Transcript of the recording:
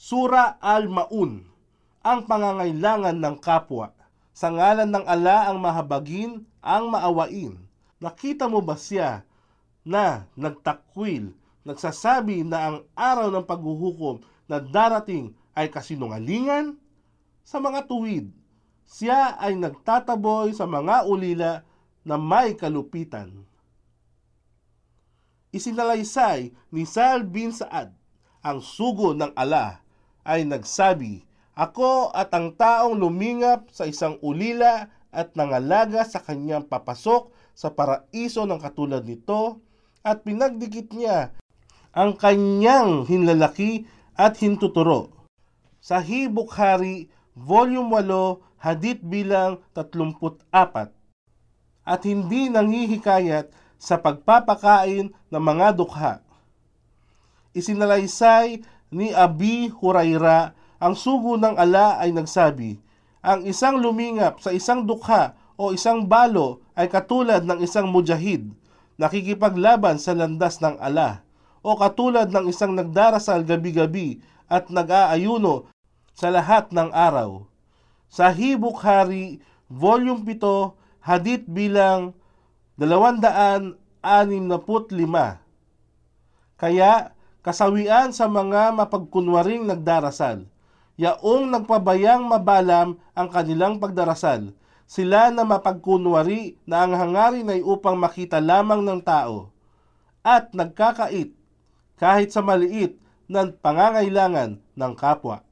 Sura Al-Maun, ang pangangailangan ng kapwa. Sa ngalan ng ala ang mahabagin, ang maawain. Nakita mo ba siya na nagtakwil, nagsasabi na ang araw ng paghuhukom na darating ay kasinungalingan? Sa mga tuwid, siya ay nagtataboy sa mga ulila na may kalupitan. Isinalaysay ni Sal bin Saad ang sugo ng ala ay nagsabi, Ako at ang taong lumingap sa isang ulila at nangalaga sa kanyang papasok sa paraiso ng katulad nito at pinagdikit niya ang kanyang hinlalaki at hintuturo. Sahih Bukhari, Volume 8, Hadith bilang 34 at hindi nanghihikayat sa pagpapakain ng mga dukha. Isinalaysay ni Abi Huraira ang sugo ng ala ay nagsabi, ang isang lumingap sa isang dukha o isang balo ay katulad ng isang mujahid, nakikipaglaban sa landas ng ala, o katulad ng isang nagdarasal gabi-gabi at nag-aayuno sa lahat ng araw. Sahih Bukhari, Volume 7, Hadith bilang 265. Kaya, kasawian sa mga mapagkunwaring nagdarasal. Yaong nagpabayang mabalam ang kanilang pagdarasal. Sila na mapagkunwari na ang hangarin ay upang makita lamang ng tao. At nagkakait kahit sa maliit ng pangangailangan ng kapwa.